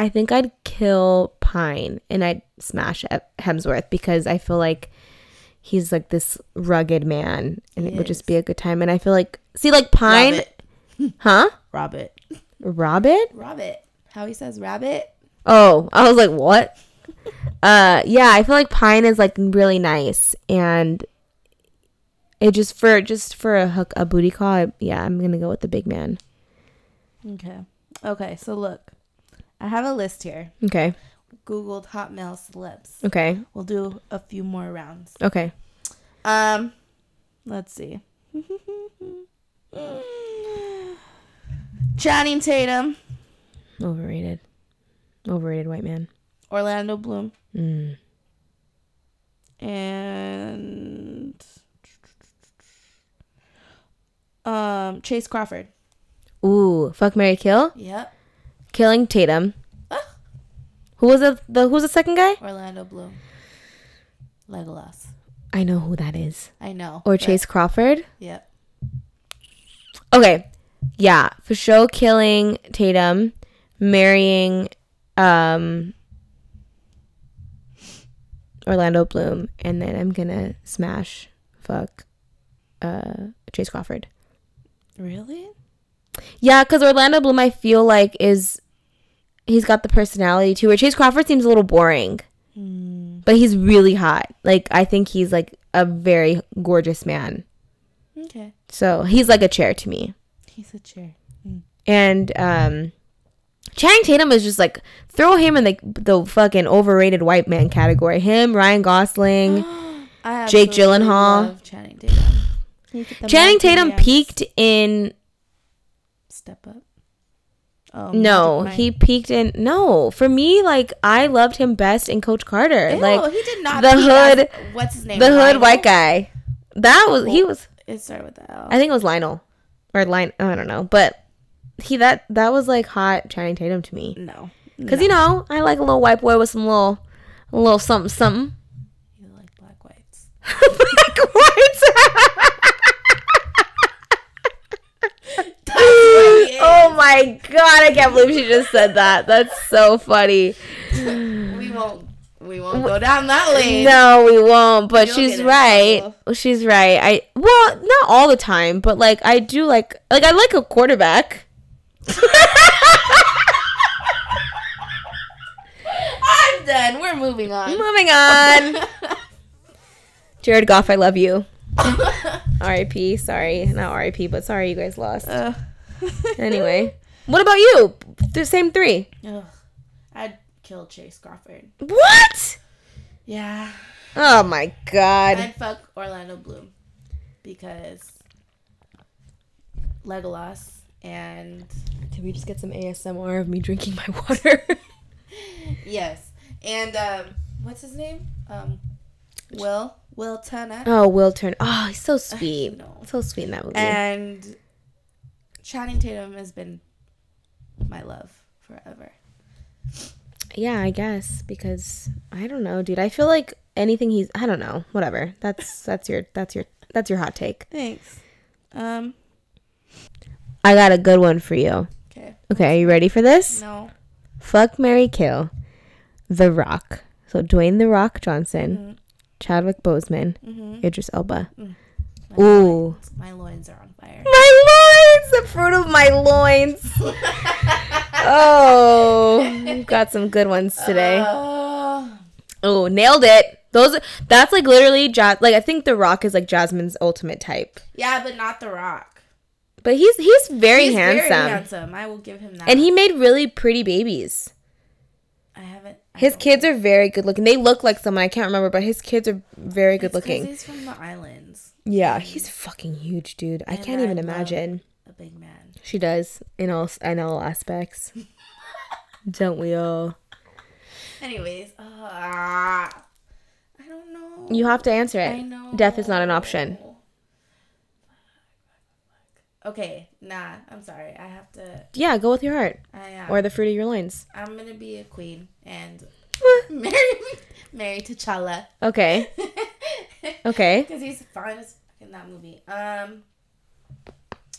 I think I'd kill Pine and I'd smash Hemsworth because I feel like he's like this rugged man and He it would just be a good time. And I feel like see like Pine, huh? Rabbit. Rabbit. Rabbit. How he says rabbit? Oh, I was like, what? uh, yeah, I feel like Pine is like really nice, and it just for just for a hook a booty call. I, yeah, I'm gonna go with the big man. Okay. Okay, so look. I have a list here. Okay, Googled hot male celebs. okay, We'll do a few more rounds. okay. Um, let's see. Channing Tatum, Overrated, overrated white man. Orlando Bloom, Mm. and um Chace Crawford. Ooh, fuck Mary Kill, Yep. killing Tatum. Who was the the who's the second guy? Orlando Bloom. Legolas. I know who that is. I know. Or Chace Crawford. Yep. Okay. Yeah, for sure killing Tatum. marrying um Orlando Bloom and then I'm gonna smash fuck uh Chace Crawford. Really? Yeah, because Orlando Bloom I feel like is he's got the personality too. Where Chace Crawford seems a little boring. Hmm. But he's really hot. Like I think he's like a very gorgeous man. Okay. So he's like a chair to me. He's a chair. And um Channing Tatum is just like throw him in the the fucking overrated white man category. Him, Ryan Gosling. Jake Gyllenhaal. love Channing Tatum. He did the Channing Tatum peaked in Step up. Oh no, he peaked in no. For me, like I loved him best in Coach Carter. Ew, like he did not. the hood- as- what's his name? the hood white guy. That was he was It started with the L. I think it was Lionel or Line. I don't know, but he that that was like hot Channing Tatum to me. no. Cause you know I like a little white boy with some little, a little something something. You like black whites. Black whites. he oh my god! I can't believe she just said that. That's so funny. We won't. We won't go down that lane. No, we won't. But You'll she's right. She's right. I well, not all the time, but like I do like like I like a quarterback. I'm done. We're moving on. Moving on. Jared Goff, I love you. R.I.P. Sorry, not R.I.P. But sorry, you guys lost. Uh, Anyway, what about you? The same three. Ugh. I'd kill Chace Crawford. What? Yeah. Oh my god. I'd fuck Orlando Bloom because Legolas and Did we just get some ASMR of me drinking my water? yes, and um, what's his name? Um, Will Will Turner oh, Will Turner. Oh, he's so sweet. know. So sweet in that movie. and Channing Tatum has been my love forever. yeah, I guess because I don't know, dude. I feel like anything he's I don't know. Whatever. That's that's your that's your that's your hot take. Thanks. Um. I got a good one for you. Okay. Okay, are you ready for this? No. Fuck Mary Kill. The Rock. So Dwayne the Rock Johnson, Mhm. Chadwick Boseman, Mhm. Idris Elba. My Ooh. loins- my loins are on fire. My loins! The fruit of my loins. Oh, we've got some good ones today. Uh, Oh, nailed it. Those that's like literally like I think The Rock is like Jasmine's ultimate type. yeah, but not The Rock. But he's he's very He's handsome. Very handsome. I will give him that. And he made really pretty babies. I haven't. I His kids are very good looking. They look like someone I can't remember, but his kids are very good It's looking. He's from the islands. Yeah, he's fucking huge, dude. I And can't I even imagine. Big man. She does in all in all aspects. Don't we all? Anyways, uh, I don't know. You have to answer it. I know. Death is not an option. Okay, nah. I'm sorry. I have to. Yeah, go with your heart I am. or the fruit of your loins. I'm gonna be a queen and marry marry T'Challa. Okay. Okay. Because he's fine as fuck in that movie. Um,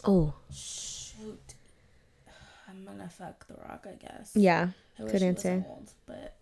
Oh, shoot. I'm gonna fuck The Rock, I guess. yeah. I good answer. Old, but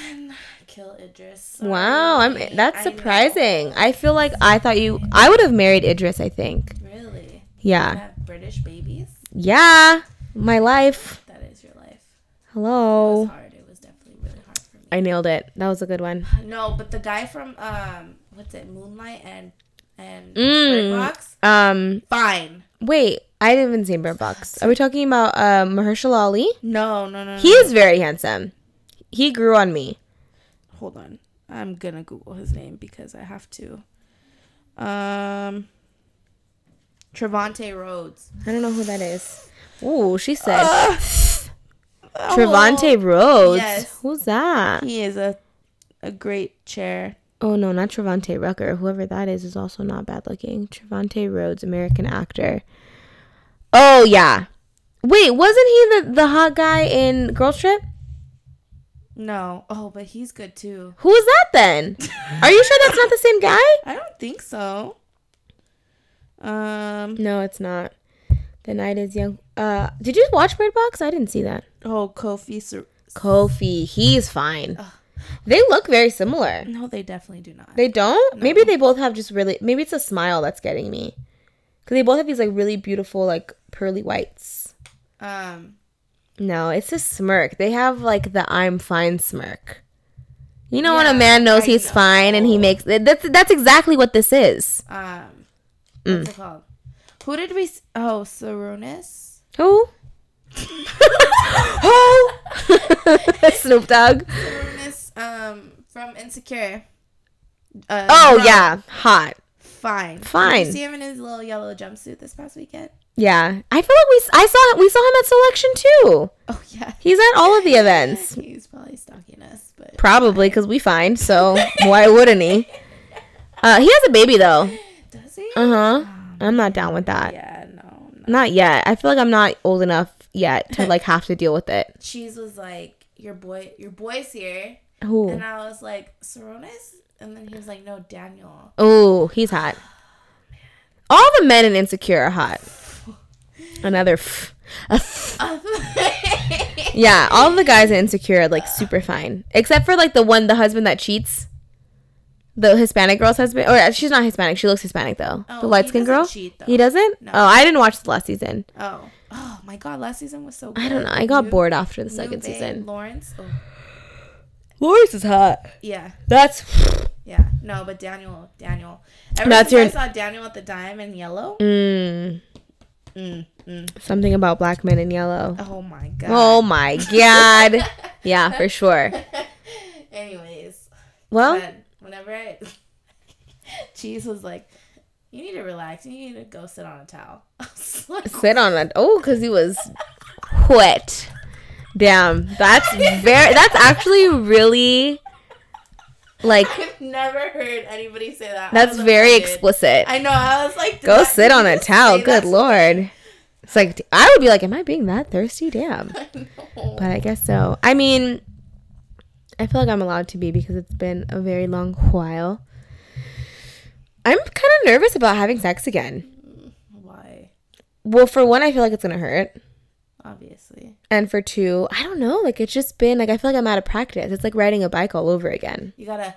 and kill Idris. Wow, I'm that's surprising. I feel like I thought you I would have married Idris, I think. Really? Yeah. have British babies. Yeah. My life. That is your life. It Hello. was hard. It was definitely really hard for me. I nailed it. That was a good one. No, but the guy from um, what's it, Moonlight and and Mm. Bird Box, Um fine. wait, I didn't even say Bird Box. Are we talking about uh, Mahershala Ali? No, no, no. He no. is very handsome. He grew on me. Hold on, I'm gonna Google his name because I have to. Um, Trevante Rhodes. I don't know who that is. Ooh, she said Uh, Trevante Rhodes. yes. Who's that? He is a a great chair. Oh no, not Trevante Rucker. Whoever that is is also not bad looking. Trevante Rhodes, American actor. Oh yeah. Wait, wasn't he the the hot guy in Girls Trip? No, oh, but he's good too. Who is that then? Are you sure that's not the same guy? I don't think so. Um, No, it's not. The night is young. Uh, did you watch Bird Box? I didn't see that. Oh, Kofi. Sir- Kofi, he's fine. They look very similar. no, they definitely do not. They don't? Maybe they both have just really. Maybe it's a smile that's getting me. Because they both have these like really beautiful like pearly whites. um, No, it's a smirk. They have like the I'm fine smirk. You know when a man knows I he's fine and he makes that's that's exactly what this is. um, Mm. what's it called? Who did we? Oh, Sarunas. Who? Who? Snoop Dogg. Sarunas. Um, from Insecure. Uh, Oh no, yeah, hot. fine. Fine. Did you see him in his little yellow jumpsuit this past weekend? Yeah, I feel like we I saw we saw him at selection too. Oh yeah. He's at all of the events. He's probably stalking us, but Probably because we find. So why wouldn't he? Uh, he has a baby though. does he? Uh huh. I'm not down with that. Yeah, no, no. Not yet. I feel like I'm not old enough yet to like have to deal with it. Cheese was like, "Your boy, your boy's here," Who? and I was like, "Sarunas," and then he was like, "No, Daniel." Oh, he's hot. All the men in Insecure are hot. Another. F- yeah, all the guys in Insecure are like super fine, except for like the one, the husband that cheats. The Hispanic girl's husband, or she's not Hispanic. She looks Hispanic though. Oh, the light skinned girl. cheat, he doesn't. No. Oh, I didn't watch the last season. oh, oh my God! Last season was so. good. I don't know. I got New- bored after the second season. Lawrence. Oh, Lawrence is hot. yeah, That's. yeah. No, but Daniel, Daniel. Ever That's your- I saw Daniel at the dime in yellow. Mm, Mm, mm. something about black men in yellow. Oh my God. Oh my god. yeah, for sure. Anyways, Well, whenever I, Cheese was like, "You need to relax. You need to go sit on a towel." Like, sit on a. Oh, because he was wet. Damn, that's very. That's actually really like I've never heard anybody say that. That's very explicit. I know. I was like, Go sit on a towel. Good lord. It's like I would be like, am I being that thirsty? Damn. I. But I guess so. I mean, I feel like I'm allowed to be because it's been a very long while. I'm kind of nervous about having sex again. Mm, why? Well, for one, I feel like it's gonna hurt. Obviously, And for two, I don't know. Like it's just been like I feel like I'm out of practice. It's like riding a bike all over again. you gotta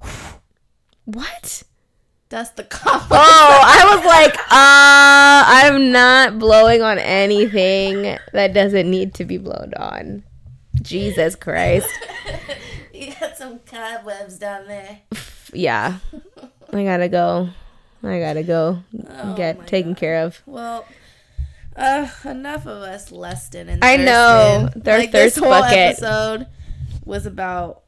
What? dust the cup. Oh, I was like, uh, I'm not blowing on anything that doesn't need to be blown on. Jesus Christ. you got some cobwebs down there. Yeah. I gotta go. I gotta go Oh get taken God. care of. Well, uh, enough of us, Leston and I know. Their like, this thirst whole bucket. episode was about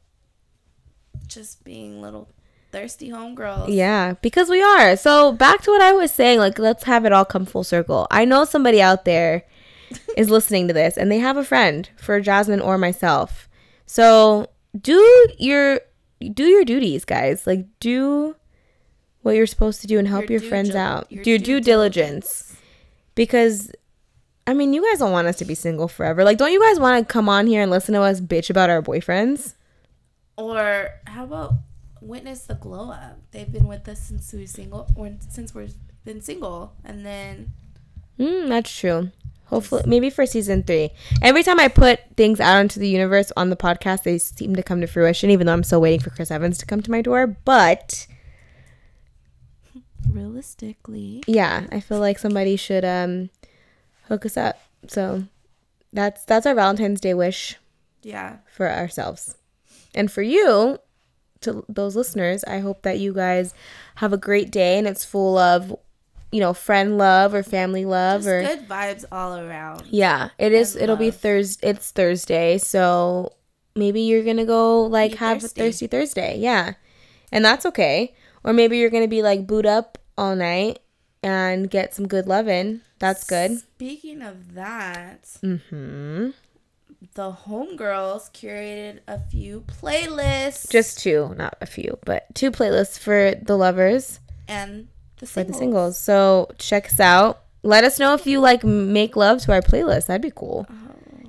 just being little thirsty homegirls. Yeah, because we are. So back to what I was saying, like let's have it all come full circle. I know somebody out there is listening to this and they have a friend for Jasmine or myself. So do your do your duties, guys. Like do what you're supposed to do and help Your your, friends dil- out. your Do your due due diligence. Because I mean, you guys don't want us to be single forever. Like don't you guys want to come on here and listen to us bitch about our boyfriends? Or how about witness the glow up? They've been with us since we were single, or since we've been single, and then Mm, that's true. Hopefully, maybe for season three. Every time I put things out into the universe on the podcast, they seem to come to fruition. Even though I'm still waiting for Chris Evans to come to my door, but realistically, yeah, I feel like somebody should um hook us up. So that's that's our Valentine's Day wish yeah, for ourselves, and for you, to those listeners. I hope that you guys have a great day and it's full of, you know, friend love or family love just or good vibes all around. Yeah, it is. It'll be. Thursday. It's Thursday, so maybe you're gonna go like Be have thirsty. a thirsty Thursday. Yeah, and that's okay. Or maybe you're gonna be like boot up all night and get some good loving. That's good. Speaking of that, Hmm. the homegirls curated a few playlists. Just two, not a few, but two playlists for the lovers and the for singles. the singles. So check us out. Let us know if you like make love to our playlist. That'd be cool.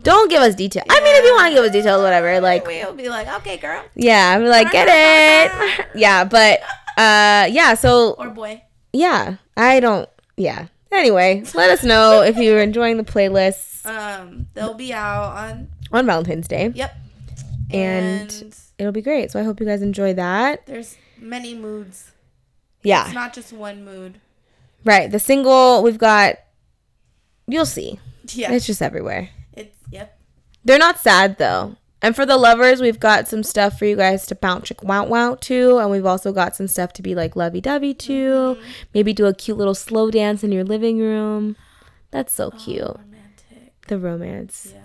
Don't give us details. I mean, if you want to give us details, whatever. Like, We'll be like, okay, girl yeah, I'm like, get it. yeah, but uh, yeah. So or boy. yeah, I don't. Yeah, Anyway, let us know if you're enjoying the playlists Um, they'll be out on. on Valentine's Day. Yep. And- and It'll be great. So I hope you guys enjoy that. there's many moods. Yeah. It's not just one mood. Right. The single we've got you'll see. Yeah. It's just everywhere. It's yep. They're not sad though. And for the lovers, we've got some stuff for you guys to bounce chick wow wow to, and we've also got some stuff to be like lovey dovey to. Mm-hmm. Maybe do a cute little slow dance in your living room. That's so oh, cute. Oh, romantic. The romance. Yeah.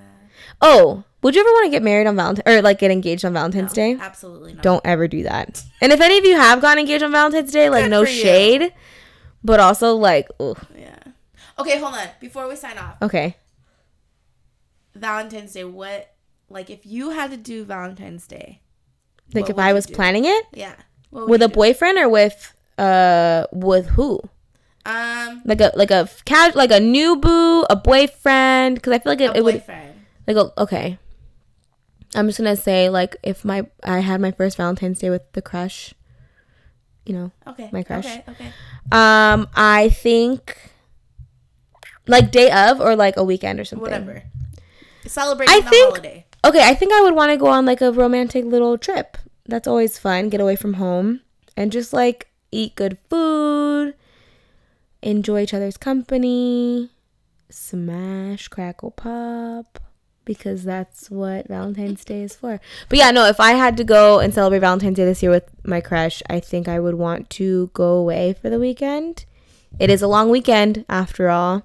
Oh, would you ever want to get married on Valentine or like get engaged on Valentine's Day? Absolutely not. Don't ever do that. And if any of you have gotten engaged on Valentine's Day, like Good no you. shade, but also like, ooh, Yeah. Okay, hold on. Before we sign off, okay. Valentine's Day. What? Like, if you had to do Valentine's Day, Like if I was planning it yeah. With a do? boyfriend or with uh with who? Um, Like a like a casual like a new boo, a boyfriend? Because I feel like it, a it would boyfriend. like a, okay. I'm just gonna say like if my I had my first Valentine's Day with the crush, you know, Okay. My crush. Okay. Okay. um, I think like day of or like a weekend or something. Whatever. Celebrating I the think- holiday. Okay, I think I would want to go on like a romantic little trip. That's always fun. Get away from home and just like eat good food, enjoy each other's company, smash, crackle, pop, because that's what Valentine's Day is for. But yeah, no, if I had to go and celebrate Valentine's Day this year with my crush, I think I would want to go away for the weekend. It is a long weekend after all,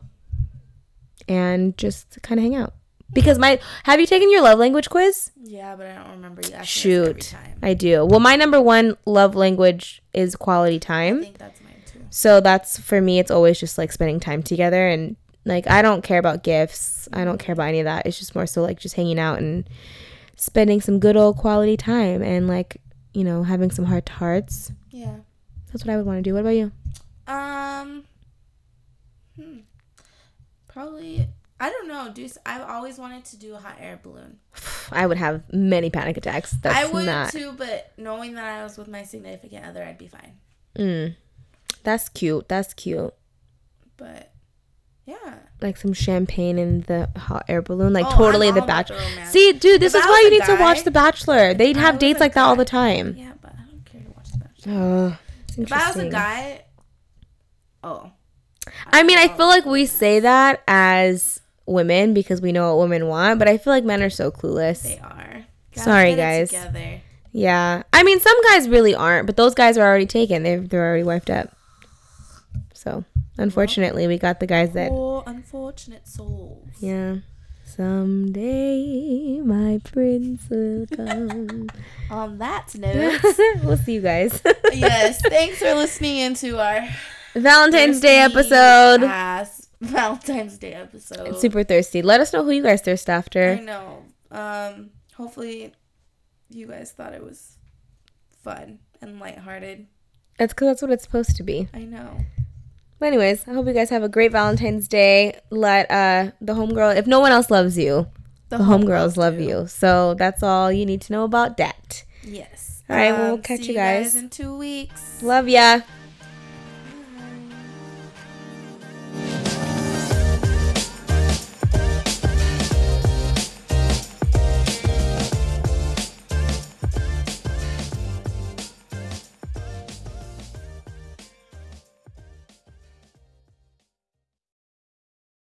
and just kind of hang out. Because my have you taken your love language quiz? Yeah, but I don't remember you asking Shoot. I do. Well, my number one love language is quality I time. think that's mine too. So that's for me. It's always just like spending time together, and like I don't care about gifts. I don't care about any of that. It's just more so like just hanging out and spending some good old quality time, and like you know having some heart to hearts. Yeah. That's what I would want to do. What about you? Um. Hmm. Probably. I don't know. Do s- I've always wanted to do a hot air balloon. I would have many panic attacks. That's I would not. too, but knowing that I was with my significant other, I'd be fine. Mm. That's cute. That's cute. But yeah, Like some champagne in the hot air balloon. Like Oh, totally the bachelor. the. See, dude, this If is why you need to watch The Bachelor. They'd have dates like that all the time. yeah, but I don't care to watch the Bachelor. Oh, If I was a guy, oh, I mean, I feel like we say that as women because we know what women want, but I feel like men are so clueless. they are. Guys, Sorry, guys. Together. Yeah, I mean, some guys really aren't, but those guys are already taken. They're they're already wiped up. So unfortunately, we got the guys that. Poor unfortunate souls. Yeah. Someday my prince will come. On that note, we'll see you guys. yes, thanks for listening into our Valentine's Day episode. ass Valentine's Day episode. Super thirsty. Let us know who you guys thirst after. I know. Um, hopefully, you guys thought it was fun and lighthearted. That's because that's what it's supposed to be. I know. But anyways, I hope you guys have a great Valentine's Day. Let uh the homegirl, if no one else loves you, the, homegirls love do. you. So that's all you need to know about that. Yes. All right, well, we'll catch see you guys. in two weeks. Love ya.